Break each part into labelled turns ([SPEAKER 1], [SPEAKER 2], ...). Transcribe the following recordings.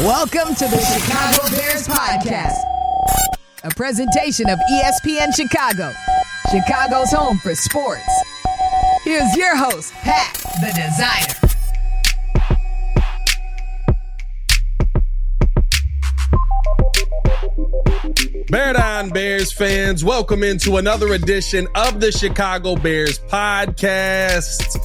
[SPEAKER 1] Welcome to the Chicago Bears Podcast, a presentation of ESPN Chicago, Chicago's home for sports. Here's your host, Pat the Designer.
[SPEAKER 2] Bear down, Bears fans. Welcome into another edition of the Chicago Bears podcast.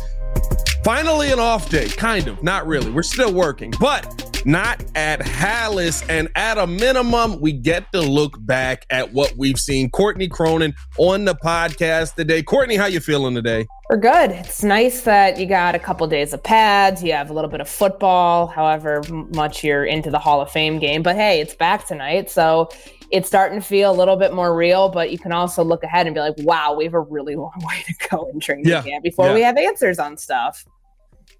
[SPEAKER 2] Finally, an off day, kind of, not really. We're still working, but not at Halas. And at a minimum, we get to look back at what we've seen. Courtney Cronin on the podcast today. Courtney, how you feeling today?
[SPEAKER 3] We're good. It's nice that you got a couple days of pads. You have a little bit of football, however much you're into the Hall of Fame game. But hey, it's back tonight. So it's starting to feel a little bit more real, but you can also look ahead and be like, wow, we have a really long way to go in training yeah. camp before yeah. we have answers on stuff.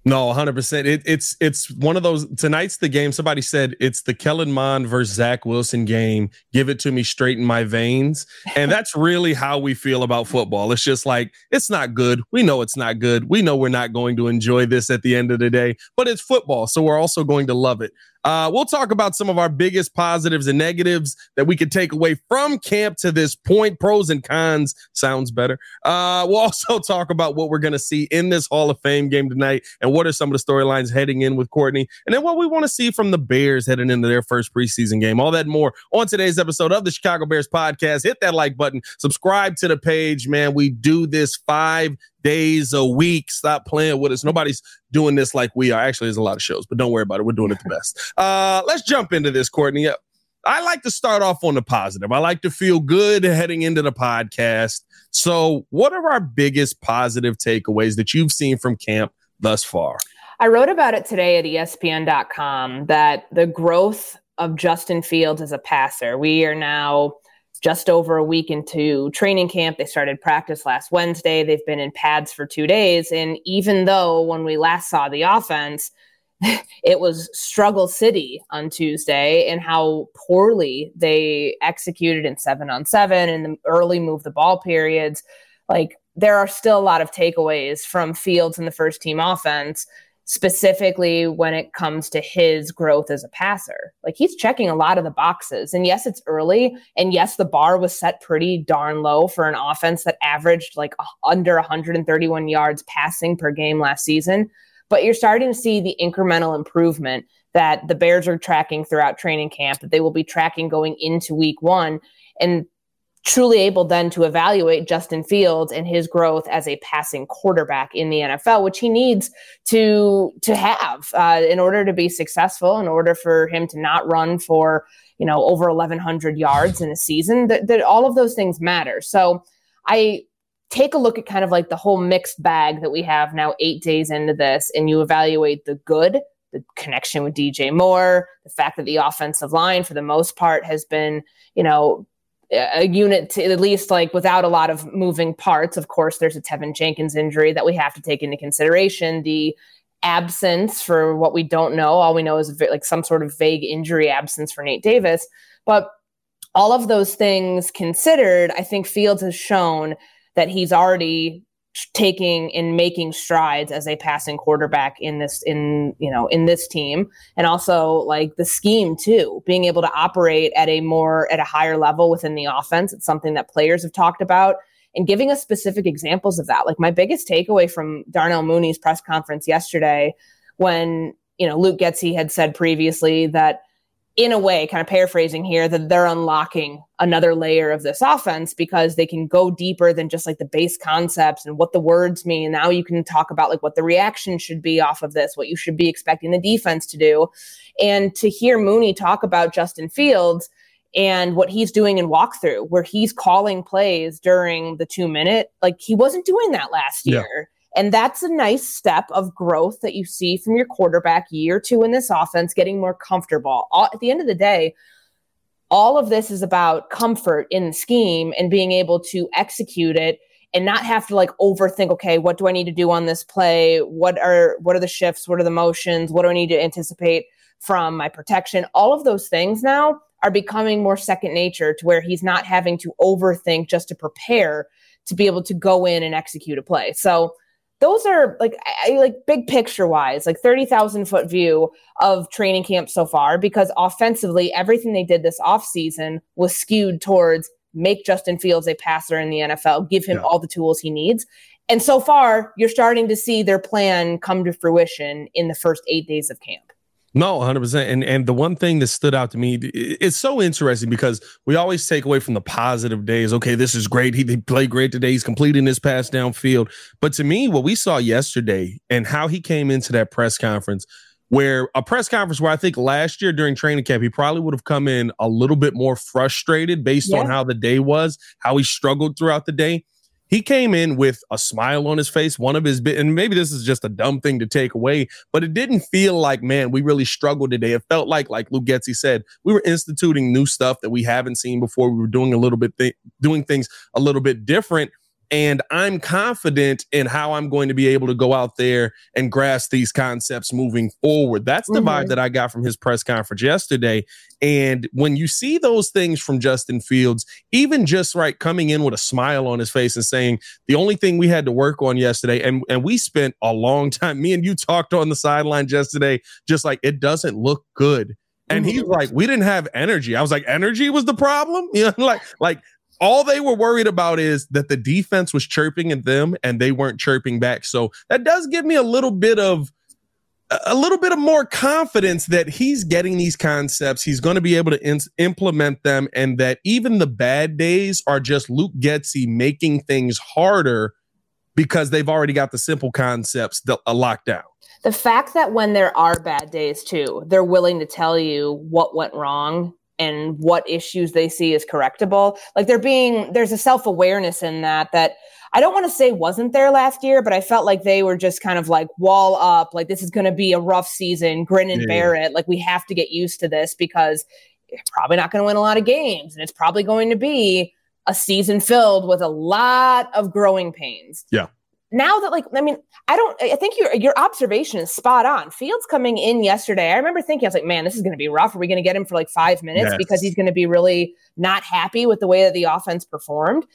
[SPEAKER 2] No, 100%. It, it's it's one of those. Tonight's the game. Somebody said it's the Kellen Mond versus Zach Wilson game. Give it to me straight in my veins. And that's really how we feel about football. It's just like, it's not good. We know it's not good. We know we're not going to enjoy this at the end of the day, but it's football. So we're also going to love it. Uh, we'll talk about some of our biggest positives and negatives that we could take away from camp to this point. Pros and cons sounds better. Uh, we'll also talk about what we're going to see in this Hall of Fame game tonight and what are some of the storylines heading in with Courtney, and then what we want to see from the Bears heading into their first preseason game. All that more on today's episode of the Chicago Bears podcast. Hit that like button, subscribe to the page, man. We do this five days a week. Stop playing with us. Nobody's doing this like we are. Actually, there's a lot of shows, but don't worry about it. We're doing it the best. Uh, let's jump into this, Courtney. I like to start off on the positive. I like to feel good heading into the podcast. So, what are our biggest positive takeaways that you've seen from camp thus far?
[SPEAKER 3] I wrote about it today at ESPN.com that the growth of Justin Fields as a passer, we are now just over a week into training camp. They started practice last Wednesday. They've been in pads for two days. And even though when we last saw the offense, it was struggle city on Tuesday and how poorly they executed in seven on seven and the early move the ball periods. Like there are still a lot of takeaways from Fields in the first team offense specifically when it comes to his growth as a passer. Like he's checking a lot of the boxes. And yes, it's early. And yes, the bar was set pretty darn low for an offense that averaged like under 131 yards passing per game last season. But you're starting to see the incremental improvement that the Bears are tracking throughout training camp, that they will be tracking going into week one. And truly able then to evaluate Justin Fields and his growth as a passing quarterback in the NFL, which he needs to to have uh, in order to be successful. In order for him to not run for you know over 1,100 yards in a season, that, that all of those things matter. So I take a look at kind of like the whole mixed bag that we have now eight days into this, and you evaluate the good. The connection with DJ Moore, the fact that the offensive line, for the most part, has been, you know, a unit to at least like without a lot of moving parts. Of course, there's a Teven Jenkins injury that we have to take into consideration. The absence for what we don't know, all we know is like some sort of vague injury absence for Nate Davis. But all of those things considered, I think Fields has shown that he's already taking and making strides as a passing quarterback in this in you know in this team. And also like the scheme too being able to operate at a more at a higher level within the offense it's something that players have talked about. And giving us specific examples of that. Like my biggest takeaway from Darnell Mooney's press conference yesterday when you know Luke Getsy had said previously that in a way, kind of paraphrasing here, that they're unlocking another layer of this offense because they can go deeper than just like the base concepts and what the words mean. Now you can talk about like what the reaction should be off of this, what you should be expecting the defense to do. And to hear Mooney talk about Justin Fields and what he's doing in walkthrough, where he's calling plays during the two minute, like he wasn't doing that last year. And that's a nice step of growth that you see from your quarterback year two in this offense, getting more comfortable. All, at the end of the day, all of this is about comfort in the scheme and being able to execute it and not have to like overthink okay what do i need to do on this play? What are what are the shifts? What are the motions? What do i need to anticipate from my protection? All of those things now are becoming more second nature to where he's not having to overthink just to prepare to be able to go in and execute a play. So those are like I, like big picture wise, like 30,000 foot view of training camp so far because offensively everything they did this offseason was skewed towards make Justin Fields a passer in the NFL, give him yeah. all the tools he needs. And so far, you're starting to see their plan come to fruition in the first 8 days of camp.
[SPEAKER 2] No, 100%. And and the one thing that stood out to me, it's so interesting because we always take away from the positive days. Okay, this is great. He, he played great today. He's completing his pass downfield. But to me, what we saw yesterday and how he came into that press conference, where a press conference where I think last year during training camp, he probably would have come in a little bit more frustrated based yeah. on how the day was, how he struggled throughout the day he came in with a smile on his face. One of his bit, and maybe this is just a dumb thing to take away, but it didn't feel like, man, we really struggled today. It felt like, like Luke Getsy said, we were instituting new stuff that we haven't seen before. We were doing a little bit, th- doing things a little bit different. And I'm confident in how I'm going to be able to go out there and grasp these concepts moving forward. That's the mm-hmm. vibe that I got from his press conference yesterday. And when you see those things from Justin Fields, even just right coming in with a smile on his face and saying, the only thing we had to work on yesterday, and, and we spent a long time, me and you talked on the sideline yesterday, just like it doesn't look good. And he's mm-hmm. like, we didn't have energy. I was like, energy was the problem. You know, like, like all they were worried about is that the defense was chirping at them and they weren't chirping back. So that does give me a little bit of a little bit of more confidence that he's getting these concepts. He's going to be able to in- implement them, and that even the bad days are just Luke Getsy making things harder because they've already got the simple concepts that are uh, locked down.
[SPEAKER 3] The fact that when there are bad days too, they're willing to tell you what went wrong and what issues they see as correctable. Like they're being there's a self-awareness in that that I don't want to say wasn't there last year, but I felt like they were just kind of like wall up, like this is going to be a rough season, grin and yeah. bear it. Like we have to get used to this because probably not going to win a lot of games and it's probably going to be a season filled with a lot of growing pains.
[SPEAKER 2] Yeah
[SPEAKER 3] now that like I mean, I don't I think your your observation is spot on. Fields coming in yesterday, I remember thinking I was like, man, this is going to be rough. Are we going to get him for like 5 minutes yes. because he's going to be really not happy with the way that the offense performed?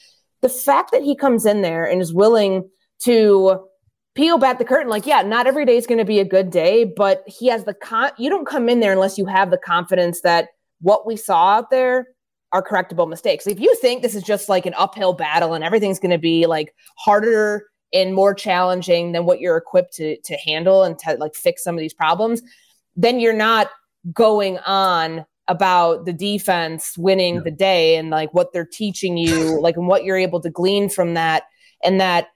[SPEAKER 3] The fact that he comes in there and is willing to peel back the curtain like, yeah, not every day is going to be a good day, but he has the con you don't come in there unless you have the confidence that what we saw out there are correctable mistakes. If you think this is just like an uphill battle and everything's going to be like harder and more challenging than what you're equipped to to handle and to like fix some of these problems, then you're not going on about the defense winning yeah. the day and like what they're teaching you, like and what you're able to glean from that, and that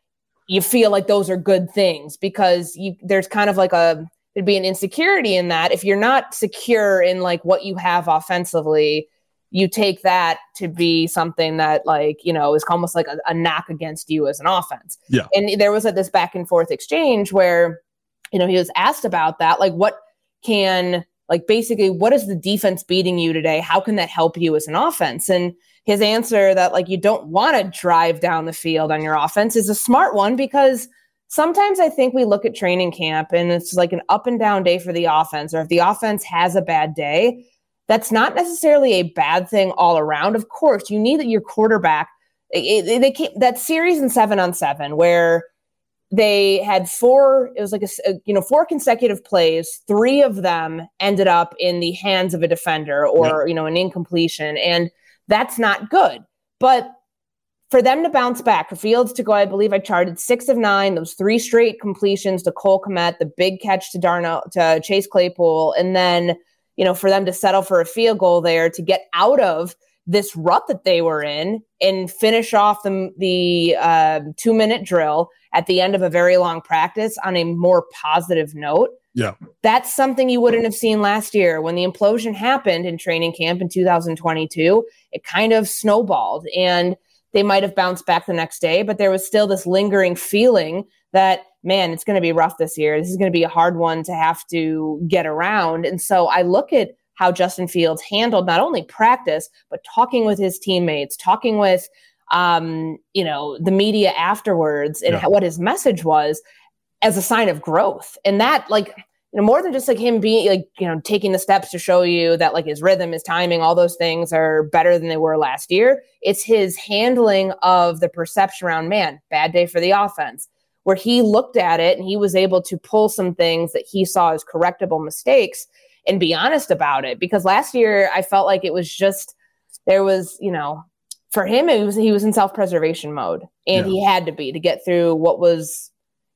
[SPEAKER 3] you feel like those are good things because you there's kind of like a there'd be an insecurity in that if you're not secure in like what you have offensively you take that to be something that like you know is almost like a, a knock against you as an offense.
[SPEAKER 2] Yeah.
[SPEAKER 3] And there was a, this back and forth exchange where you know he was asked about that like what can like basically what is the defense beating you today? How can that help you as an offense? And his answer that like you don't want to drive down the field on your offense is a smart one because sometimes I think we look at training camp and it's like an up and down day for the offense, or if the offense has a bad day, that's not necessarily a bad thing all around. Of course, you need that your quarterback. It, it, they came, that series in seven on seven where they had four. It was like a, a, you know four consecutive plays. Three of them ended up in the hands of a defender or yeah. you know an incompletion, and that's not good. But for them to bounce back, for Fields to go, I believe I charted six of nine, those three straight completions to Cole Kmet, the big catch to Darnell to Chase Claypool, and then you know, for them to settle for a field goal there to get out of this rut that they were in and finish off the, the uh, two minute drill at the end of a very long practice on a more positive note.
[SPEAKER 2] Yeah.
[SPEAKER 3] That's something you wouldn't have seen last year when the implosion happened in training camp in 2022. It kind of snowballed and they might have bounced back the next day, but there was still this lingering feeling that man, it's going to be rough this year. This is going to be a hard one to have to get around. And so I look at how Justin Fields handled not only practice, but talking with his teammates, talking with, um, you know, the media afterwards and yeah. what his message was as a sign of growth. And that, like, you know, more than just like him being like, you know, taking the steps to show you that like his rhythm, his timing, all those things are better than they were last year. It's his handling of the perception around man, bad day for the offense where he looked at it and he was able to pull some things that he saw as correctable mistakes and be honest about it. Because last year I felt like it was just there was, you know, for him it was he was in self-preservation mode and yeah. he had to be to get through what was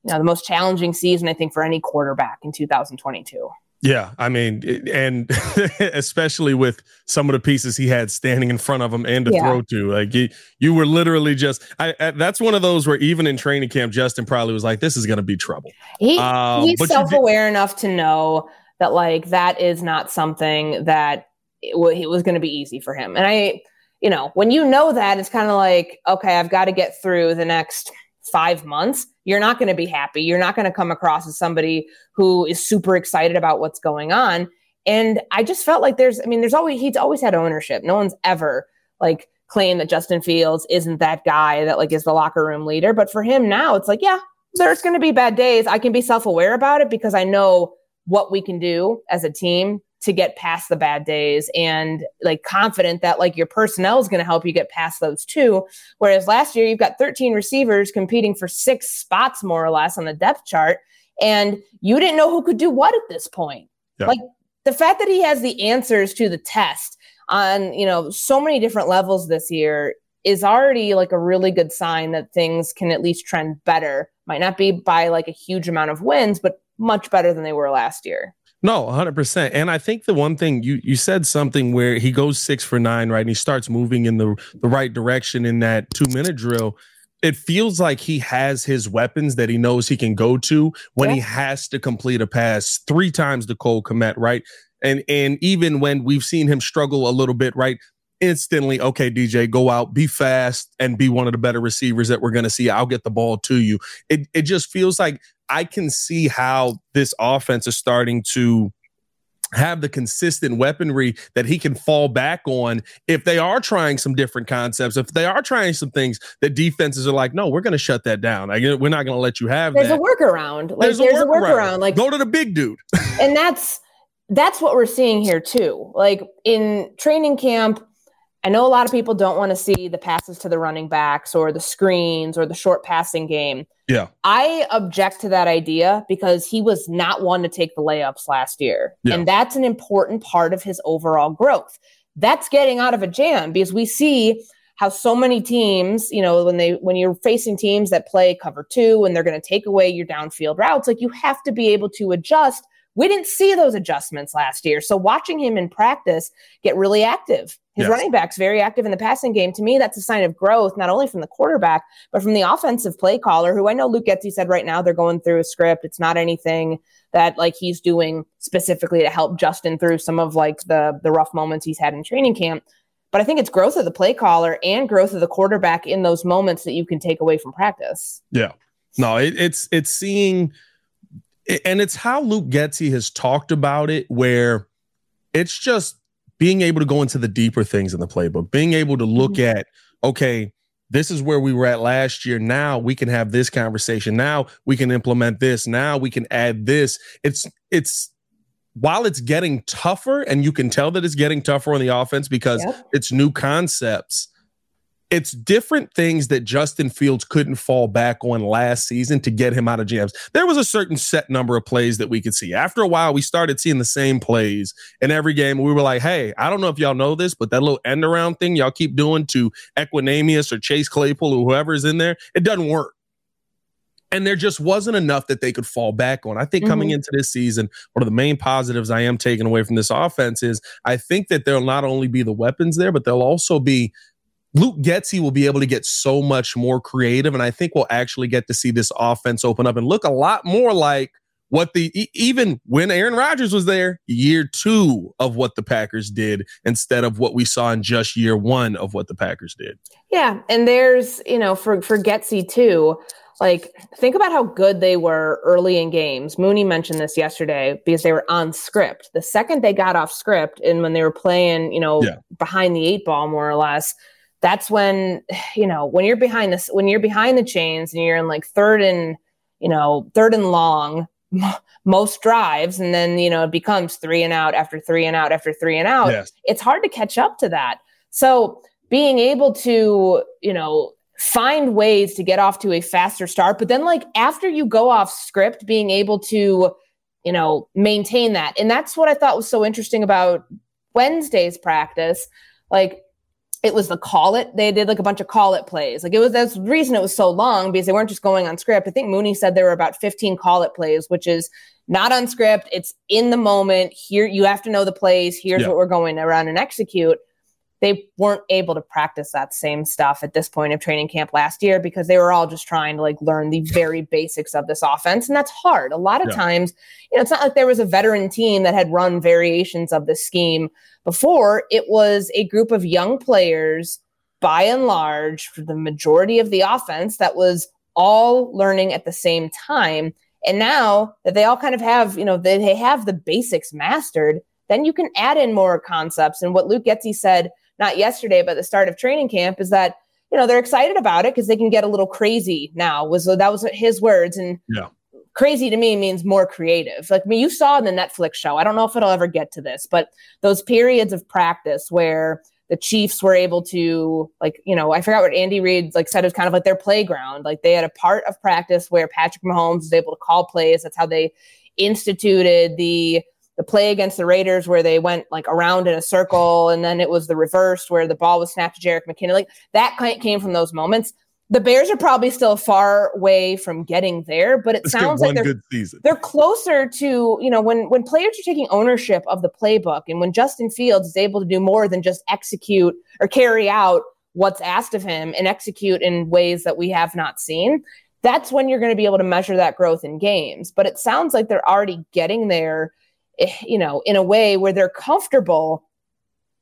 [SPEAKER 3] you know the most challenging season I think for any quarterback in 2022.
[SPEAKER 2] Yeah, I mean, and especially with some of the pieces he had standing in front of him and to yeah. throw to, like you, you were literally just. I, I, that's one of those where even in training camp, Justin probably was like, "This is going to be trouble."
[SPEAKER 3] He, um, he's self-aware enough to know that like that is not something that it, w- it was going to be easy for him. And I, you know, when you know that, it's kind of like, okay, I've got to get through the next five months you're not going to be happy. You're not going to come across as somebody who is super excited about what's going on. And I just felt like there's, I mean, there's always, he's always had ownership. No one's ever like claimed that Justin Fields isn't that guy that like is the locker room leader. But for him now, it's like, yeah, there's going to be bad days. I can be self aware about it because I know what we can do as a team to get past the bad days and like confident that like your personnel is going to help you get past those too. Whereas last year you've got 13 receivers competing for six spots more or less on the depth chart, and you didn't know who could do what at this point. Yeah. Like the fact that he has the answers to the test on you know so many different levels this year is already like a really good sign that things can at least trend better. Might not be by like a huge amount of wins, but much better than they were last year.
[SPEAKER 2] No, 100%. And I think the one thing you you said something where he goes 6 for 9, right? And he starts moving in the the right direction in that 2-minute drill. It feels like he has his weapons that he knows he can go to when yeah. he has to complete a pass. 3 times to Cole Kmet, right? And and even when we've seen him struggle a little bit, right? instantly, okay, DJ, go out, be fast, and be one of the better receivers that we're going to see. I'll get the ball to you. It it just feels like I can see how this offense is starting to have the consistent weaponry that he can fall back on if they are trying some different concepts, if they are trying some things that defenses are like, no, we're going to shut that down. Like, we're not going to let you have that.
[SPEAKER 3] there's
[SPEAKER 2] that.
[SPEAKER 3] a workaround. Like, there's, there's a, workaround. a workaround. Like
[SPEAKER 2] go to the big dude.
[SPEAKER 3] and that's that's what we're seeing here too. Like in training camp, I know a lot of people don't want to see the passes to the running backs or the screens or the short passing game.
[SPEAKER 2] Yeah.
[SPEAKER 3] I object to that idea because he was not one to take the layups last year. Yeah. And that's an important part of his overall growth. That's getting out of a jam because we see how so many teams, you know, when they when you're facing teams that play cover 2 and they're going to take away your downfield routes, like you have to be able to adjust we didn't see those adjustments last year. So watching him in practice get really active, his yes. running back's very active in the passing game. To me, that's a sign of growth, not only from the quarterback, but from the offensive play caller, who I know Luke Getsy said right now they're going through a script. It's not anything that like he's doing specifically to help Justin through some of like the the rough moments he's had in training camp. But I think it's growth of the play caller and growth of the quarterback in those moments that you can take away from practice.
[SPEAKER 2] Yeah. No, it, it's it's seeing and it's how Luke Getsy has talked about it, where it's just being able to go into the deeper things in the playbook, being able to look mm-hmm. at, okay, this is where we were at last year. Now we can have this conversation. Now we can implement this. Now we can add this. It's it's while it's getting tougher, and you can tell that it's getting tougher on the offense because yep. it's new concepts it's different things that Justin Fields couldn't fall back on last season to get him out of jams. There was a certain set number of plays that we could see. After a while, we started seeing the same plays in every game. We were like, hey, I don't know if y'all know this, but that little end around thing y'all keep doing to Equanimeous or Chase Claypool or whoever is in there, it doesn't work. And there just wasn't enough that they could fall back on. I think mm-hmm. coming into this season, one of the main positives I am taking away from this offense is I think that there'll not only be the weapons there, but there'll also be Luke Getsy will be able to get so much more creative. And I think we'll actually get to see this offense open up and look a lot more like what the even when Aaron Rodgers was there, year two of what the Packers did instead of what we saw in just year one of what the Packers did.
[SPEAKER 3] Yeah. And there's, you know, for for Getsy too, like think about how good they were early in games. Mooney mentioned this yesterday because they were on script. The second they got off script and when they were playing, you know, yeah. behind the eight ball more or less, that's when you know when you're behind this when you're behind the chains and you're in like third and you know third and long most drives and then you know it becomes three and out after three and out after three and out yes. it's hard to catch up to that so being able to you know find ways to get off to a faster start. But then, like, after you go off script, being able to, you know, maintain that. And that's what I thought was so interesting about Wednesday's practice. Like, it was the call it. They did like a bunch of call it plays. Like it was that's the reason it was so long because they weren't just going on script. I think Mooney said there were about 15 call it plays, which is not on script. It's in the moment. Here you have to know the plays. Here's yeah. what we're going around and execute they weren't able to practice that same stuff at this point of training camp last year because they were all just trying to like learn the very basics of this offense and that's hard. A lot of yeah. times you know it's not like there was a veteran team that had run variations of the scheme before. It was a group of young players by and large for the majority of the offense that was all learning at the same time. And now that they all kind of have you know they, have the basics mastered then you can add in more concepts. And what luke getsy said not yesterday, but the start of training camp is that, you know, they're excited about it because they can get a little crazy now. Was that was his words. And yeah. crazy to me means more creative. Like I mean, you saw in the Netflix show. I don't know if it'll ever get to this, but those periods of practice where the Chiefs were able to like, you know, I forgot what Andy Reid like said it was kind of like their playground. Like they had a part of practice where Patrick Mahomes was able to call plays. That's how they instituted the the play against the Raiders where they went like around in a circle, and then it was the reverse where the ball was snapped to Jerick McKinnon. Like that kind came from those moments. The Bears are probably still far away from getting there, but it Let's sounds like they're they're closer to you know when when players are taking ownership of the playbook, and when Justin Fields is able to do more than just execute or carry out what's asked of him and execute in ways that we have not seen. That's when you're going to be able to measure that growth in games. But it sounds like they're already getting there Eh, you know, in a way where they're comfortable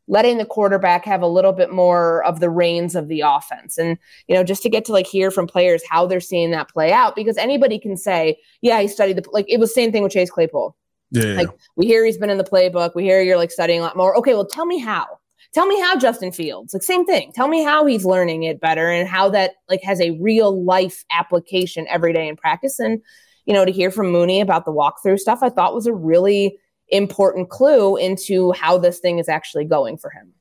[SPEAKER 3] letting the quarterback have a little bit more of the reins of the offense. And, you know, just to get to like hear from players how they're seeing that play out, because anybody can say, yeah, he studied the, like, it was same thing with Chase Claypool. Yeah. Like, we hear he's been in the playbook. We hear you're like studying a lot more. Okay, well, tell me how. Tell me how Justin Fields, like, same thing. Tell me how he's learning it better and how that, like, has a real life application every day in practice. And, you know, to hear from Mooney about the walkthrough stuff, I thought was a really, important clue into how this thing is actually going for him.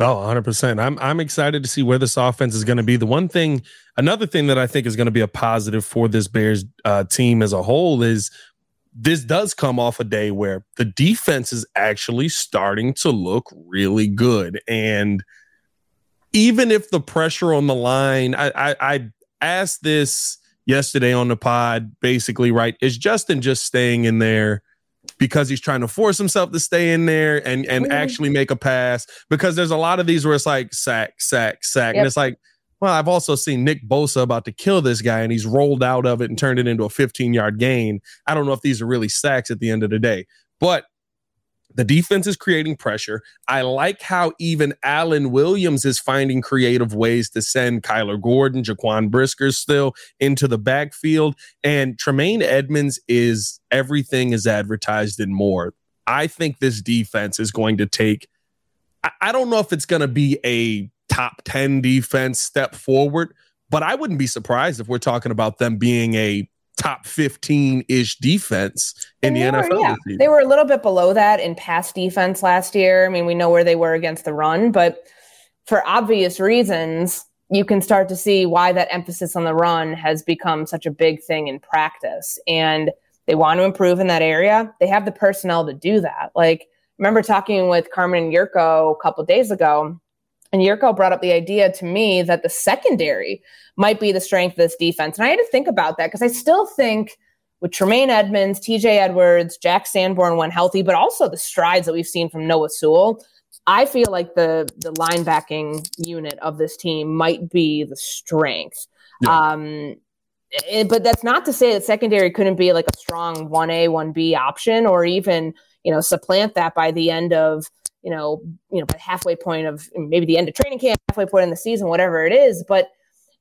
[SPEAKER 2] Oh, 100%. I'm I'm excited to see where this offense is going to be. The one thing another thing that I think is going to be a positive for this Bears uh, team as a whole is this does come off a day where the defense is actually starting to look really good and even if the pressure on the line I, I, I asked this yesterday on the pod basically right is Justin just staying in there because he's trying to force himself to stay in there and and mm-hmm. actually make a pass. Because there's a lot of these where it's like sack, sack, sack, yep. and it's like, well, I've also seen Nick Bosa about to kill this guy, and he's rolled out of it and turned it into a 15 yard gain. I don't know if these are really sacks at the end of the day, but the defense is creating pressure. I like how even Alan Williams is finding creative ways to send Kyler Gordon, Jaquan Brisker still into the backfield. And Tremaine Edmunds is everything is advertised and more. I think this defense is going to take, I, I don't know if it's going to be a top 10 defense step forward, but I wouldn't be surprised if we're talking about them being a top 15 ish defense in the
[SPEAKER 3] were,
[SPEAKER 2] NFL.
[SPEAKER 3] Yeah. They were a little bit below that in pass defense last year. I mean, we know where they were against the run, but for obvious reasons, you can start to see why that emphasis on the run has become such a big thing in practice. And they want to improve in that area. They have the personnel to do that. Like, remember talking with Carmen and Jurko a couple days ago, and Jurko brought up the idea to me that the secondary might be the strength of this defense. And I had to think about that because I still think with Tremaine Edmunds, TJ Edwards, Jack Sanborn when healthy, but also the strides that we've seen from Noah Sewell, I feel like the the linebacking unit of this team might be the strength. Yeah. Um, it, but that's not to say that secondary couldn't be like a strong 1A, 1B option or even, you know, supplant that by the end of, you know, you know, by halfway point of maybe the end of training camp, halfway point in the season, whatever it is. But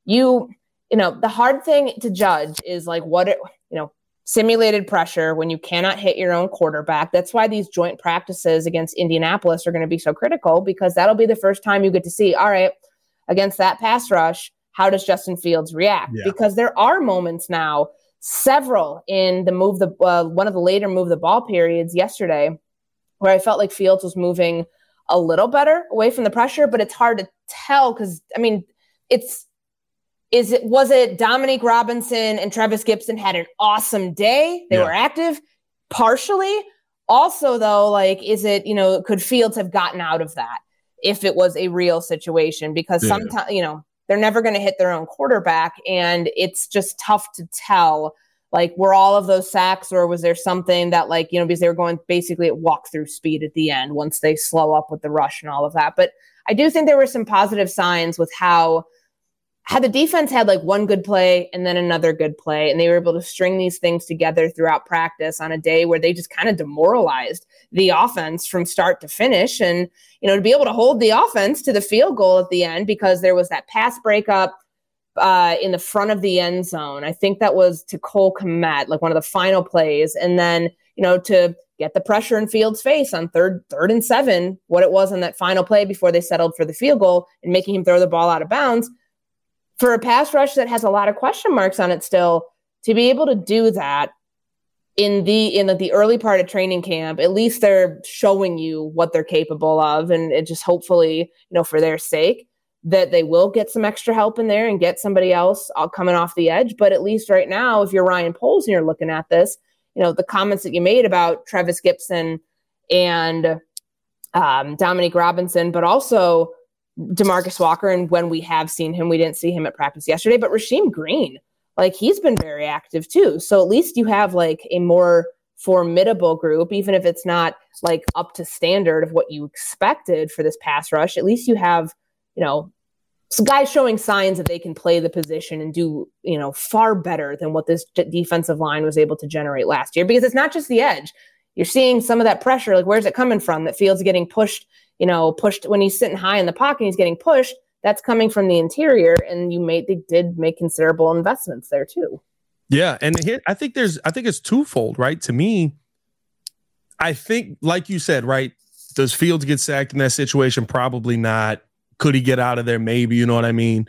[SPEAKER 3] you you know the hard thing to judge is like what it you know simulated pressure when you cannot hit your own quarterback that's why these joint practices against indianapolis are going to be so critical because that'll be the first time you get to see all right against that pass rush how does justin fields react yeah. because there are moments now several in the move the uh, one of the later move the ball periods yesterday where i felt like fields was moving a little better away from the pressure but it's hard to tell because i mean it's is it was it Dominique Robinson and Trevis Gibson had an awesome day? They yeah. were active partially. Also, though, like, is it, you know, could Fields have gotten out of that if it was a real situation? Because yeah. sometimes, you know, they're never going to hit their own quarterback. And it's just tough to tell. Like, were all of those sacks, or was there something that, like, you know, because they were going basically at walk-through speed at the end once they slow up with the rush and all of that. But I do think there were some positive signs with how how the defense had like one good play and then another good play, and they were able to string these things together throughout practice on a day where they just kind of demoralized the offense from start to finish. And, you know, to be able to hold the offense to the field goal at the end because there was that pass breakup uh, in the front of the end zone. I think that was to Cole Kmet, like one of the final plays. And then, you know, to get the pressure in Fields' face on third, third and seven, what it was on that final play before they settled for the field goal and making him throw the ball out of bounds for a pass rush that has a lot of question marks on it still, to be able to do that in the in the early part of training camp, at least they're showing you what they're capable of, and it just hopefully, you know, for their sake, that they will get some extra help in there and get somebody else uh, coming off the edge. But at least right now, if you're Ryan Poles and you're looking at this, you know, the comments that you made about Trevis Gibson and um, Dominique Robinson, but also Demarcus Walker, and when we have seen him, we didn't see him at practice yesterday, but Rasheem Green, like he's been very active too. So at least you have like a more formidable group, even if it's not like up to standard of what you expected for this pass rush. At least you have, you know, some guys showing signs that they can play the position and do, you know, far better than what this d- defensive line was able to generate last year. Because it's not just the edge. You're seeing some of that pressure. Like, where's it coming from? That Fields getting pushed you know, pushed when he's sitting high in the pocket, he's getting pushed. That's coming from the interior, and you made they did make considerable investments there too.
[SPEAKER 2] Yeah, and here I think there's I think it's twofold, right? To me, I think like you said, right? Does Fields get sacked in that situation? Probably not. Could he get out of there? Maybe. You know what I mean?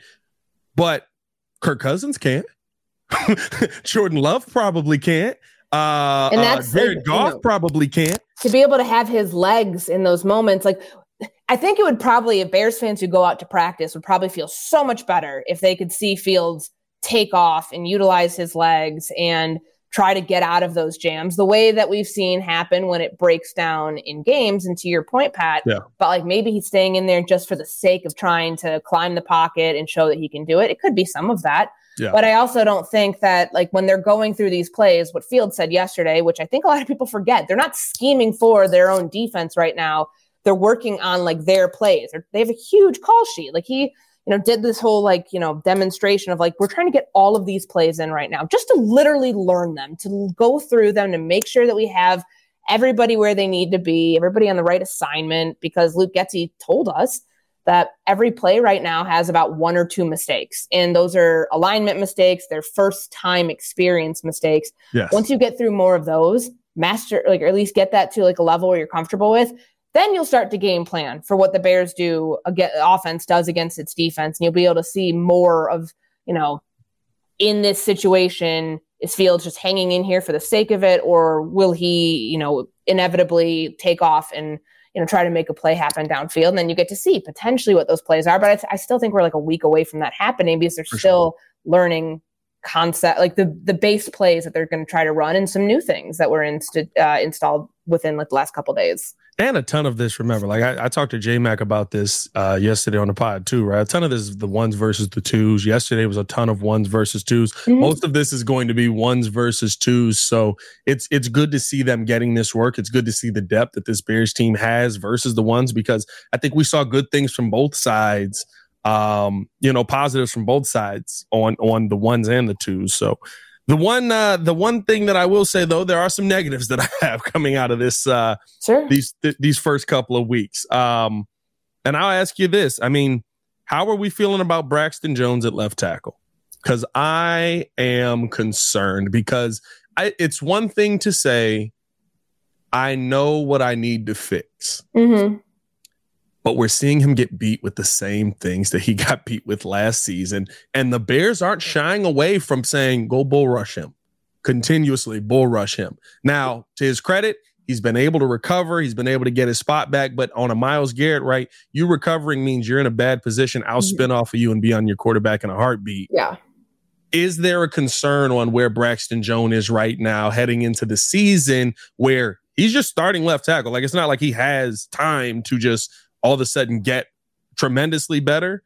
[SPEAKER 2] But Kirk Cousins can't. Jordan Love probably can't. Uh, and uh, that's uh, Jared like, Goff you know, probably can't.
[SPEAKER 3] To be able to have his legs in those moments, like I think it would probably, if Bears fans who go out to practice would probably feel so much better if they could see Fields take off and utilize his legs and try to get out of those jams the way that we've seen happen when it breaks down in games. And to your point, Pat, yeah. but like maybe he's staying in there just for the sake of trying to climb the pocket and show that he can do it. It could be some of that. Yeah. But I also don't think that like when they're going through these plays, what Field said yesterday, which I think a lot of people forget, they're not scheming for their own defense right now. They're working on like their plays. They have a huge call sheet. Like he, you know, did this whole like, you know, demonstration of like, we're trying to get all of these plays in right now, just to literally learn them, to go through them, to make sure that we have everybody where they need to be, everybody on the right assignment, because Luke Getsy told us that every play right now has about one or two mistakes. And those are alignment mistakes, they're first time experience mistakes. Yes. Once you get through more of those, master like or at least get that to like a level where you're comfortable with, then you'll start to game plan for what the Bears do against offense does against its defense. And you'll be able to see more of, you know, in this situation, is Fields just hanging in here for the sake of it, or will he, you know, inevitably take off and you know, try to make a play happen downfield. And then you get to see potentially what those plays are. But I, I still think we're like a week away from that happening because they're For still sure. learning concept, like the the base plays that they're going to try to run, and some new things that were inst- uh, installed within like the last couple days.
[SPEAKER 2] And a ton of this, remember, like I, I talked to J Mac about this uh, yesterday on the pod too, right? A ton of this is the ones versus the twos. Yesterday was a ton of ones versus 2s mm-hmm. Most of this is going to be ones versus twos. So it's it's good to see them getting this work. It's good to see the depth that this Bears team has versus the ones because I think we saw good things from both sides um, you know, positives from both sides on on the ones and the twos. So the one uh the one thing that I will say though, there are some negatives that I have coming out of this uh sure. these th- these first couple of weeks. Um and I'll ask you this. I mean, how are we feeling about Braxton Jones at left tackle? Because I am concerned because I, it's one thing to say, I know what I need to fix. Mm-hmm but we're seeing him get beat with the same things that he got beat with last season. And the Bears aren't shying away from saying, go bull rush him, continuously bull rush him. Now, to his credit, He's been able to recover. He's been able to get his spot back. But on a Myles Garrett, right, you recovering means you're in a bad position. I'll mm-hmm. spin off of you and be on your quarterback in a heartbeat.
[SPEAKER 3] Yeah.
[SPEAKER 2] Is there a concern on where Braxton Jones is right now heading into the season where he's just starting left tackle? Like it's not like he has time to just all of a sudden get tremendously better.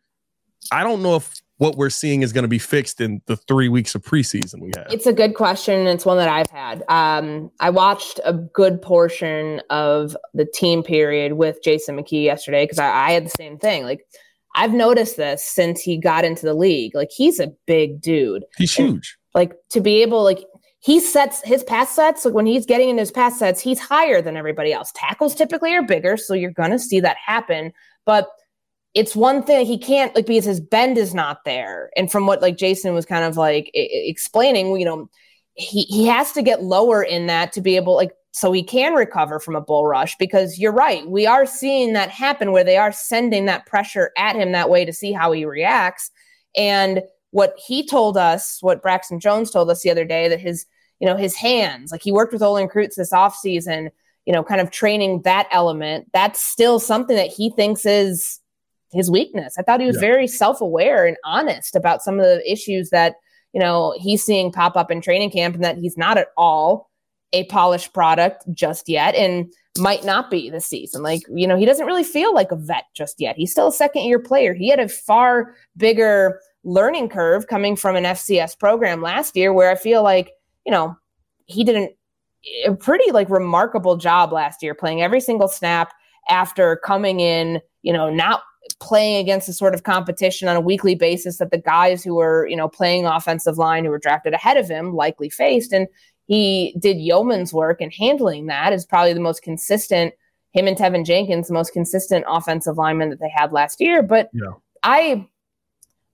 [SPEAKER 2] I don't know if what we're seeing is going to be fixed in the three weeks of preseason we have?
[SPEAKER 3] It's a good question. It's one that I've had. Um, I watched a good portion of the team period with Jason McKie yesterday because I, I, had the same thing. Like, I've noticed this since he got into the league. Like, he's a big dude.
[SPEAKER 2] He's
[SPEAKER 3] and,
[SPEAKER 2] huge.
[SPEAKER 3] Like, to be able, like, he sets his pass sets. Like, when he's getting in his pass sets, he's higher than everybody else. Tackles typically are bigger. So you're going to see that happen. But it's one thing he can't like because his bend is not there and from what like jason was kind of like I- explaining you know he, he has to get lower in that to be able like so he can recover from a bull rush because you're right we are seeing that happen where they are sending that pressure at him that way to see how he reacts and what he told us what braxton jones told us the other day that his you know his hands like he worked with olin kreutz this offseason you know kind of training that element that's still something that he thinks is his weakness. I thought he was yeah. very self-aware and honest about some of the issues that, you know, he's seeing pop up in training camp and that he's not at all a polished product just yet and might not be this season. Like, you know, he doesn't really feel like a vet just yet. He's still a second year player. He had a far bigger learning curve coming from an FCS program last year where I feel like, you know, he did an, a pretty like remarkable job last year playing every single snap after coming in, you know, not playing against the sort of competition on a weekly basis that the guys who were, you know, playing offensive line who were drafted ahead of him likely faced. And he did yeoman's work in handling that is probably the most consistent, him and Teven Jenkins, the most consistent offensive lineman that they had last year. But yeah. I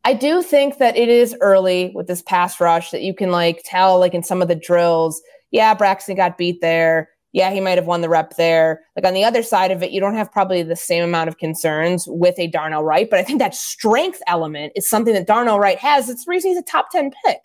[SPEAKER 3] I do think that it is early with this pass rush that you can like tell like in some of the drills, yeah, Braxton got beat there yeah, he might have won the rep there. Like on the other side of it, you don't have probably the same amount of concerns with a Darnell Wright, but I think that strength element is something that Darnell Wright has. It's the reason he's a top 10 pick.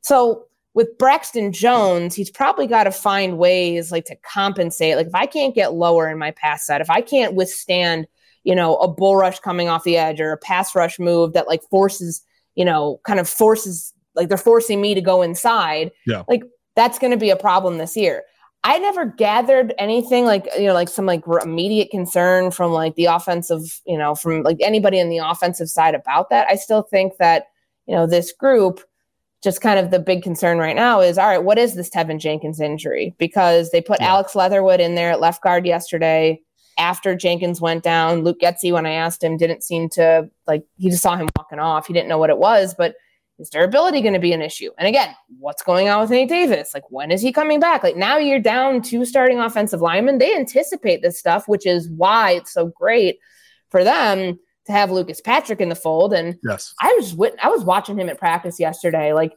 [SPEAKER 3] So with Braxton Jones, he's probably got to find ways like to compensate. Like if I can't get lower in my pass set, if I can't withstand, you know, a bull rush coming off the edge or a pass rush move that like forces, you know, kind of forces like they're forcing me to go inside.
[SPEAKER 2] Yeah.
[SPEAKER 3] Like that's going to be a problem this year. I never gathered anything like you know like some like immediate concern from like the offensive you know from like anybody on the offensive side about that. I still think that you know this group just kind of the big concern right now is all right what is this Teven Jenkins injury because they put yeah. Alex Leatherwood in there at left guard yesterday after Jenkins went down. Luke Getsy, when I asked him didn't seem to like he just saw him walking off. He didn't know what it was, but is durability going to be an issue? And again, what's going on with Nate Davis? Like, when is he coming back? Like, now you're down two starting offensive linemen. They anticipate this stuff, which is why it's so great for them to have Lucas Patrick in the fold. And
[SPEAKER 2] yes,
[SPEAKER 3] I was I was watching him at practice yesterday. Like,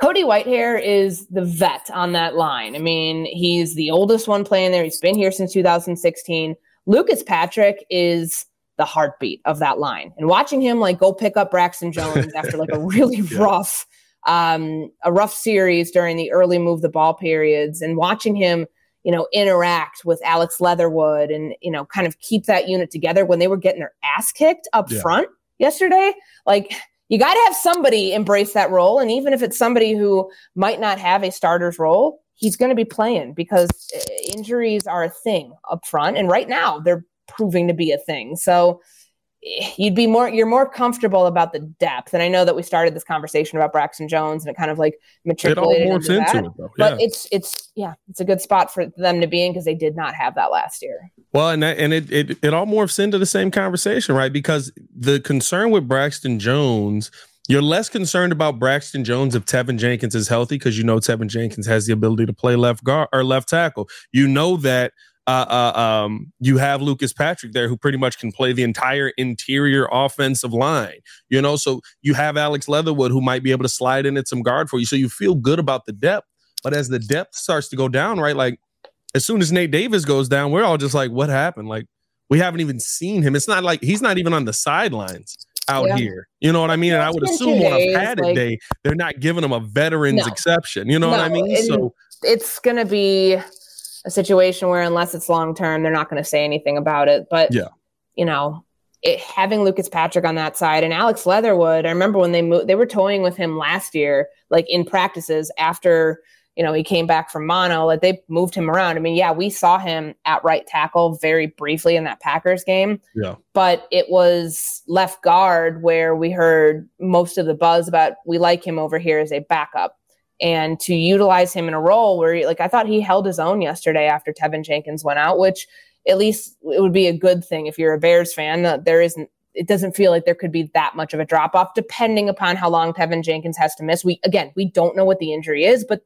[SPEAKER 3] Cody Whitehair is the vet on that line. I mean, he's the oldest one playing there. He's been here since 2016. Lucas Patrick is the heartbeat of that line. And watching him like go pick up Braxton Jones after like a really yeah. rough um a rough series during the early move the ball periods and watching him you know interact with Alex Leatherwood and you know kind of keep that unit together when they were getting their ass kicked up yeah. front yesterday like you got to have somebody embrace that role and even if it's somebody who might not have a starter's role he's going to be playing because uh, injuries are a thing up front and right now they're proving to be a thing. So you'd be more you're more comfortable about the depth. And I know that we started this conversation about Braxton Jones and it kind of like matriculated it into, into, that. It, yeah. But it's it's yeah, it's a good spot for them to be in because they did not have that last year.
[SPEAKER 2] Well, and that, and it, it it all morphs into the same conversation, right? Because the concern with Braxton Jones you're less concerned about Braxton Jones if Teven Jenkins is healthy because you know Teven Jenkins has the ability to play left guard or left tackle. You know that uh, uh, um, you have Lucas Patrick there who pretty much can play the entire interior offensive line. You know, so you have Alex Leatherwood who might be able to slide in at some guard for you. So you feel good about the depth. But as the depth starts to go down, right? Like as soon as Nate Davis goes down, we're all just like, what happened? Like we haven't even seen him. It's not like he's not even on the sidelines out yeah. here. You know what I mean? And I would assume on a padded like, day, they're not giving him a veteran's no. exception. You know no, what I mean? So
[SPEAKER 3] it's gonna be a situation where unless it's long term, they're not going to say anything about it. But
[SPEAKER 2] yeah,
[SPEAKER 3] you know, it, having Lucas Patrick on that side and Alex Leatherwood, I remember when they moved, they were toying with him last year, like in practices after you know he came back from mono. Like they moved him around. I mean, yeah, we saw him at right tackle very briefly in that Packers game.
[SPEAKER 2] Yeah,
[SPEAKER 3] but it was left guard where we heard most of the buzz about we like him over here as a backup. And to utilize him in a role where, he, like, I thought he held his own yesterday after Teven Jenkins went out, which at least it would be a good thing if you're a Bears fan. There isn't it doesn't feel like there could be that much of a drop off depending upon how long Teven Jenkins has to miss. We again, we don't know what the injury is, but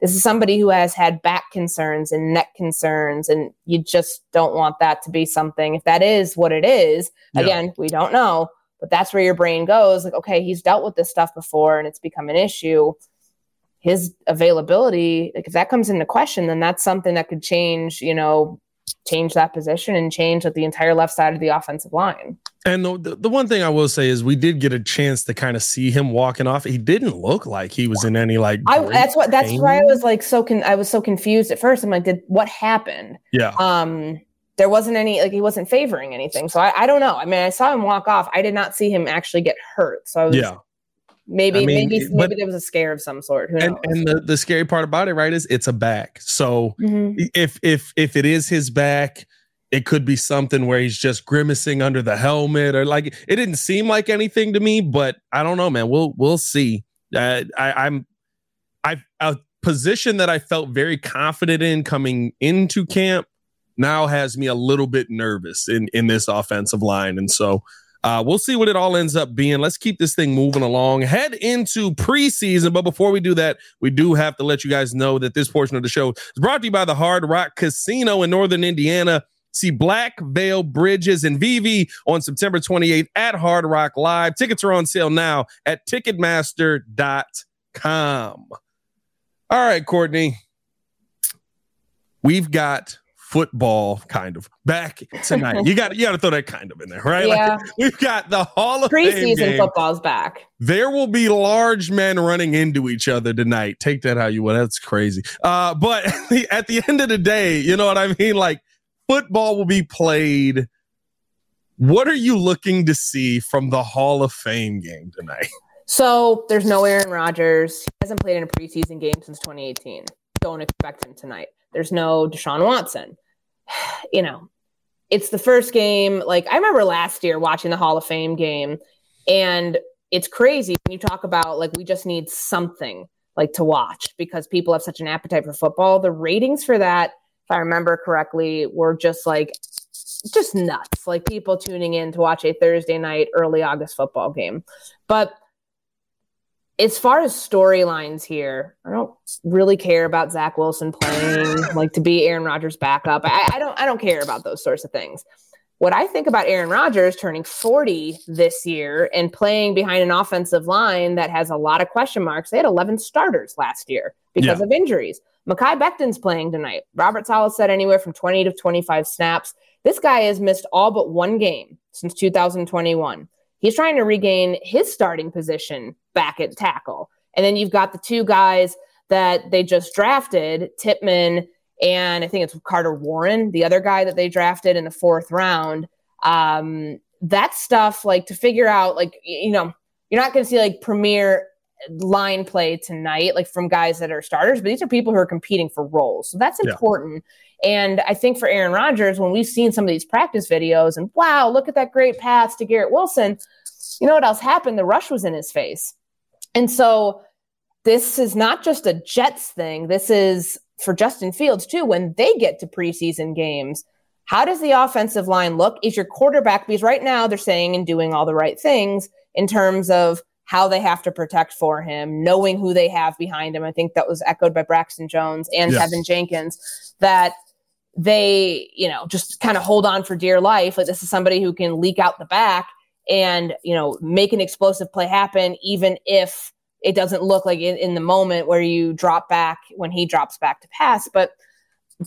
[SPEAKER 3] this is somebody who has had back concerns and neck concerns and you just don't want that to be something if that is what it is. Yeah. Again, we don't know, but that's where your brain goes like okay, he's dealt with this stuff before and it's become an issue. His availability, like if that comes into question, then that's something that could change, you know, change that position and change the entire left side of the offensive line.
[SPEAKER 2] And the, the one thing I will say is we did get a chance to kind of see him walking off. He didn't look like he was in any like.
[SPEAKER 3] I, that's what. That's pain. why I was like so. Con, I was so confused at first. I'm like, did what happened?
[SPEAKER 2] Yeah.
[SPEAKER 3] Um. There wasn't any like he wasn't favoring anything. So I, I don't know. I mean, I saw him walk off. I did not see him actually get hurt. So I was,
[SPEAKER 2] yeah.
[SPEAKER 3] Maybe, I mean, maybe, but, maybe there was a scare of some sort.
[SPEAKER 2] and, and the, the scary part about it, right, is it's a back. So mm-hmm. if if if it is his back, it could be something where he's just grimacing under the helmet, or like it didn't seem like anything to me. But I don't know, man. We'll we'll see. Uh, I, I'm I a position that I felt very confident in coming into camp now has me a little bit nervous in in this offensive line, and so uh, we'll see what it all ends up being. Let's keep this thing moving along. Head into preseason. But before we do that, we do have to let you guys know that this portion of the show is brought to you by the Hard Rock Casino in Northern Indiana. See Black Veil Brides and VV on September 28th at Hard Rock Live. Tickets are on sale now at Ticketmaster.com. All right, Courtney. We've got football kind of back tonight. you got you got to throw that kind of in there, right?
[SPEAKER 3] Yeah.
[SPEAKER 2] Like we've got the Hall of
[SPEAKER 3] Preseason Fame football's back.
[SPEAKER 2] There will be large men running into each other tonight. Take that how you will. That's crazy. Uh, but at the end of the day, you know what I mean? Like football will be played. What are you looking to see from the Hall of Fame game tonight?
[SPEAKER 3] So there's no Aaron Rodgers. He hasn't played in a preseason game since 2018. Don't expect him tonight. There's no Deshaun Watson. You know, it's the first game. Like I remember last year watching the Hall of Fame game, and it's crazy when you talk about like we just need something like to watch because people have such an appetite for football. The ratings for that, if I remember correctly, were just like just nuts. Like people tuning in to watch a Thursday night early August football game. But as far as storylines here, I don't really care about Zach Wilson playing like to be Aaron Rodgers' backup. I, I, don't I don't care about those sorts of things. What I think about Aaron Rodgers turning 40 this year and playing behind an offensive line that has a lot of question marks. They had 11 starters last year because yeah. of injuries. Mekhi Becton's playing tonight. Robert Saleh said anywhere from 20 to 25 snaps. This guy has missed all but one game since 2021. He's trying to regain his starting position back at tackle. And then you've got the two guys that they just drafted, Tippmann and I think it's Carter Warren, the other guy that they drafted in the fourth round. Um, that stuff, like to figure out, like, you know, you're not going to see like premier line play tonight, like from guys that are starters, but these are people who are competing for roles. So that's important. Yeah. And I think for Aaron Rodgers, when we've seen some of these practice videos and wow, look at that great pass to Garrett Wilson, you know what else happened? The rush was in his face. And so this is not just a Jets thing. This is for Justin Fields too. When they get to preseason games, how does the offensive line look? Is your quarterback, because right now they're saying and doing all the right things in terms of how they have to protect for him, knowing who they have behind him. I think that was echoed by Braxton Jones and yes. Teven Jenkins that they, you know, just kind of hold on for dear life. Like this is somebody who can leak out the back and you know make an explosive play happen even if it doesn't look like in, in the moment where you drop back when he drops back to pass. But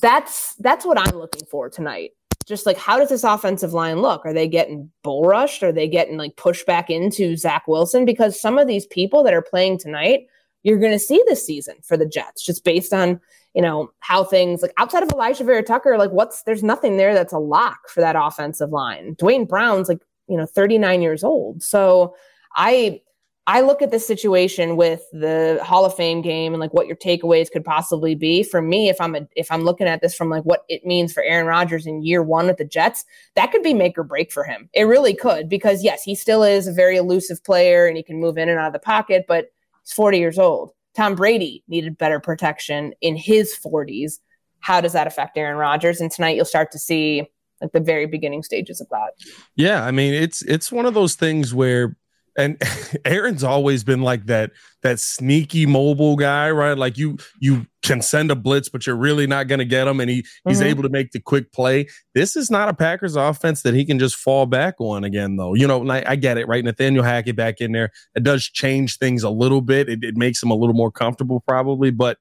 [SPEAKER 3] that's that's what i'm looking for tonight. Just like how does this offensive line look? Are they getting bull rushed? Are they getting like pushed back into zach wilson? Because some of these people that are playing tonight you're going to see this season for the jets just based on you know, how things like outside of Alijah Vera Tucker, like what's there's nothing there that's a lock for that offensive line. Duane Brown's like, you know, 39 years old. So I I look at this situation with the Hall of Fame game and like what your takeaways could possibly be. For me, if I'm a, if I'm looking at this from like what it means for Aaron Rodgers in year one with the Jets, that could be make or break for him. It really could because yes, he still is a very elusive player and he can move in and out of the pocket, but he's 40 years old. Tom Brady needed better protection in his 40s. How does that affect Aaron Rodgers? And tonight you'll start to see like the very beginning stages of that.
[SPEAKER 2] Yeah, I mean it's it's one of those things where and Aaron's always been like that that sneaky mobile guy, right? Like you you can send a blitz, but you're really not going to get him, and he he's mm-hmm. able to make the quick play. This is not a Packers offense that he can just fall back on again, though. You know, I, I get it, right? Nathaniel Hackett back in there, it does change things a little bit. It, it makes him a little more comfortable, probably, but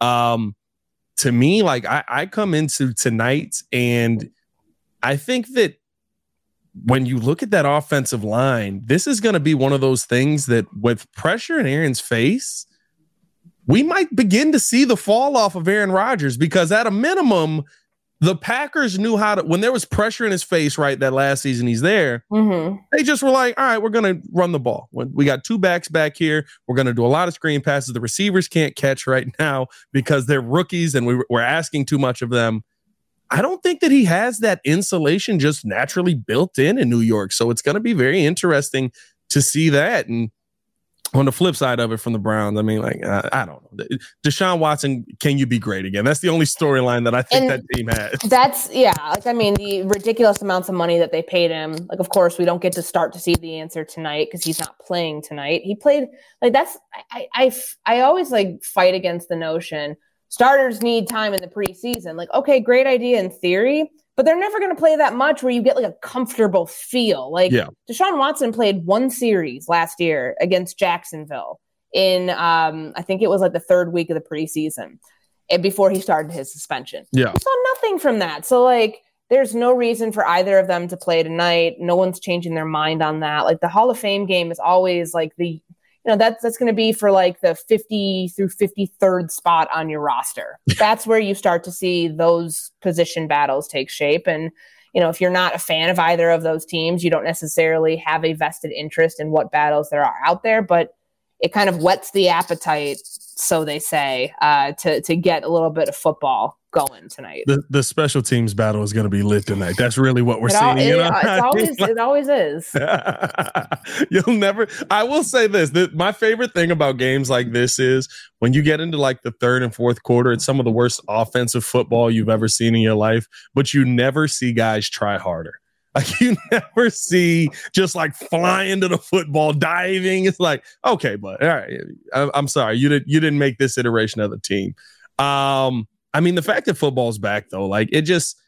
[SPEAKER 2] um, to me, like I, I come into tonight and I think that when you look at that offensive line, this is going to be one of those things that with pressure in Aaron's face, we might begin to see the fall off of Aaron Rodgers because at a minimum, the Packers knew how to when there was pressure in his face, right? That last season he's there. Mm-hmm. They just were like, all right, we're gonna run the ball. We got two backs back here. We're gonna do a lot of screen passes. The receivers can't catch right now because they're rookies and we, we're asking too much of them. I don't think that he has that insulation just naturally built in in New York. So it's going to be very interesting to see that. And on the flip side of it from the Browns, I mean, like, uh, I don't know. Deshaun Watson, can you be great again? That's the only storyline that I think and that team has.
[SPEAKER 3] That's, yeah. Like, I mean, the ridiculous amounts of money that they paid him. Like, of course, we don't get to start to see the answer tonight because he's not playing tonight. He played, like, that's, I, I, I always like fight against the notion starters need time in the preseason. Like, okay, great idea in theory, but they're never going to play that much where you get like a comfortable feel. Like yeah. Deshaun Watson played one series last year against Jacksonville in, um, I think it was like the third week of the preseason and before he started his suspension.
[SPEAKER 2] Yeah.
[SPEAKER 3] We saw nothing from that. So, like, there's no reason for either of them to play tonight. No one's changing their mind on that. Like the Hall of Fame game is always like the you know that's that's going to be for like the 50 through 53rd spot on your roster. That's where you start to see those position battles take shape. And you know if you're not a fan of either of those teams you don't necessarily have a vested interest in what battles there are out there but it kind of whets the appetite so they say uh, to to get a little bit of football going tonight.
[SPEAKER 2] The, the special teams battle is going to be lit tonight. That's really what we're
[SPEAKER 3] it
[SPEAKER 2] seeing.
[SPEAKER 3] All, it, you know? always, it always is.
[SPEAKER 2] You'll never. I will say this: that my favorite thing about games like this is when you get into like the third and fourth quarter. It's some of the worst offensive football you've ever seen in your life, but you never see guys try harder. Like you never see just like flying to the football, diving. It's like, okay, but all right, I'm sorry, you didn't you didn't make this iteration of the team. Um, I mean, the fact that football's back though, like it just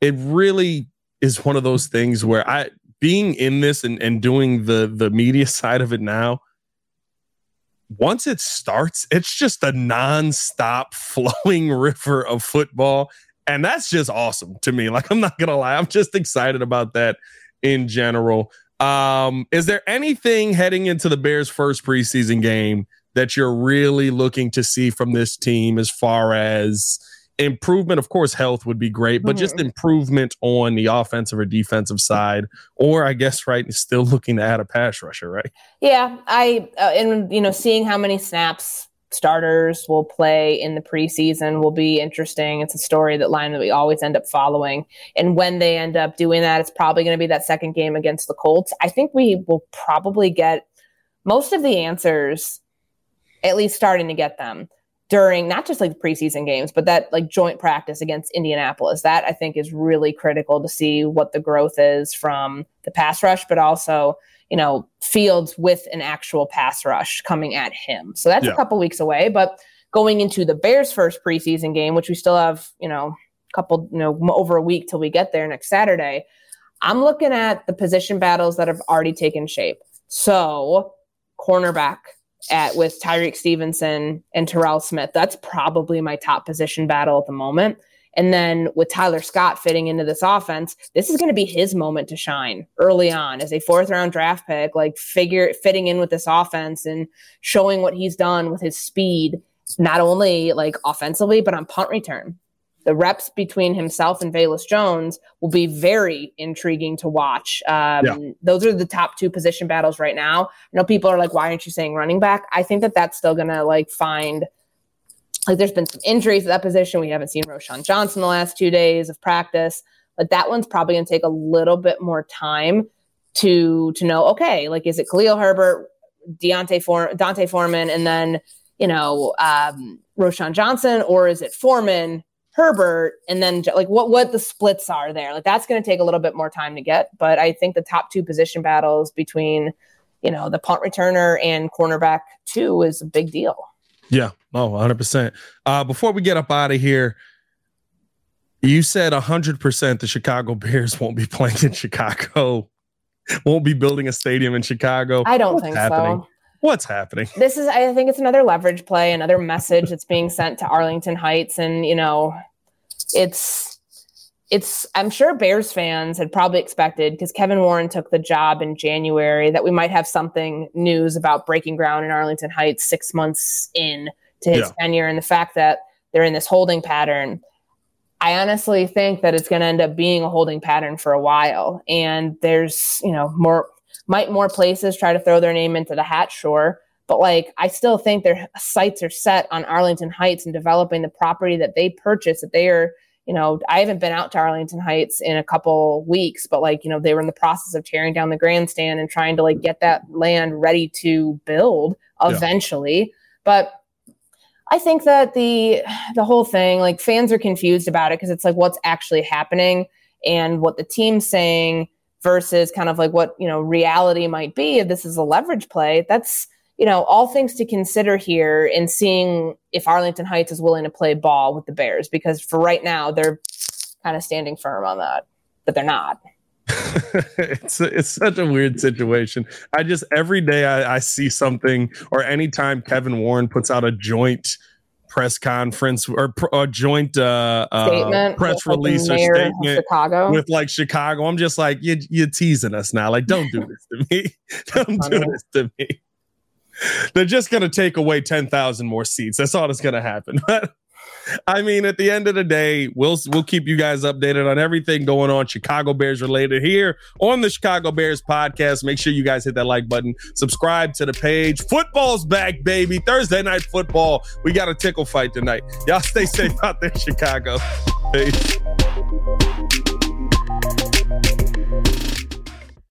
[SPEAKER 2] it really is one of those things where I being in this and, and doing the the media side of it now, once it starts, it's just a nonstop flowing river of football. And that's just awesome to me. Like, I'm not gonna lie, I'm just excited about that in general. Um, is there anything heading into the Bears' first preseason game that you're really looking to see from this team as far as improvement of course health would be great but mm-hmm. just improvement on the offensive or defensive side or i guess right still looking to add a pass rusher right?
[SPEAKER 3] Yeah i uh, and you know seeing how many snaps starters will play in the preseason will be interesting. It's a story that line that we always end up following and when they end up doing that it's probably going to be that second game against the colts. I think we will probably get most of the answers at least starting to get them during not just like the preseason games, but that like joint practice against Indianapolis. That I think is really critical to see what the growth is from the pass rush, but also, you know, Fields with an actual pass rush coming at him. So that's yeah. a couple weeks away. But going into the Bears' first preseason game, which we still have, you know, a couple, you know, over a week till we get there next Saturday, I'm looking at the position battles that have already taken shape. So, cornerback, at with Tyrique Stevenson and Terrell Smith. That's probably my top position battle at the moment. And then with Tyler Scott fitting into this offense, this is going to be his moment to shine early on as a fourth round draft pick, like figure fitting in with this offense and showing what he's done with his speed not only like offensively, but on punt return. The reps between himself and Velus Jones will be very intriguing to watch. Um, yeah. Those are the top two position battles right now. I know people are like, why aren't you saying running back? I think that that's still going to like find like there's been some injuries at that position. We haven't seen Roschon Johnson the last two days of practice, but that one's probably going to take a little bit more time to to know. Okay, like is it Khalil Herbert, Deontay For- D'Onta Foreman, and then you know um, Roschon Johnson, or is it Foreman, Herbert, and then like what what the splits are there? Like that's going to take a little bit more time to get. But I think the top two position battles between you know the punt returner and cornerback two is a big deal.
[SPEAKER 2] Yeah. Oh, 100%. Uh, before we get up out of here, you said 100% the Chicago Bears won't be playing in Chicago, won't be building a stadium in Chicago.
[SPEAKER 3] I don't What's think happening? so.
[SPEAKER 2] What's happening?
[SPEAKER 3] This is, I think it's another leverage play, another message that's being sent to Arlington Heights. And, you know, it's, it's I'm sure Bears fans had probably expected because Kevin Warren took the job in January that we might have something news about breaking ground in Arlington Heights six months in to his yeah. tenure and the fact that they're in this holding pattern. I honestly think that it's going to end up being a holding pattern for a while. And there's, you know, more might more places try to throw their name into the hat, sure. But like, I still think their sights are set on Arlington Heights and developing the property that they purchased, that they are you know, I haven't been out to Arlington Heights in a couple weeks, but like, you know, they were in the process of tearing down the grandstand and trying to like get that land ready to build eventually. Yeah. But I think that the the whole thing, like fans are confused about it because it's like what's actually happening and what the team's saying versus kind of like what, you know, reality might be if this is a leverage play. That's you know, all things to consider here in seeing if Arlington Heights is willing to play ball with the Bears because for right now they're kind of standing firm on that, but they're not.
[SPEAKER 2] it's it's such a weird situation. I just every day I, I see something, or anytime Kevin Warren puts out a joint press conference or a joint uh, uh, press release or statement
[SPEAKER 3] Chicago.
[SPEAKER 2] with like Chicago, I'm just like you, you're teasing us now. Like, don't do this to me. don't do this to me. They're just going to take away 10,000 more seats. That's all that's going to happen. I mean, at the end of the day, we'll we'll keep you guys updated on everything going on Chicago Bears related here on the Chicago Bears podcast. Make sure you guys hit that like button, subscribe to the page. Football's back, baby. Thursday night football. We got a tickle fight tonight. Y'all stay safe out there, Chicago. Peace.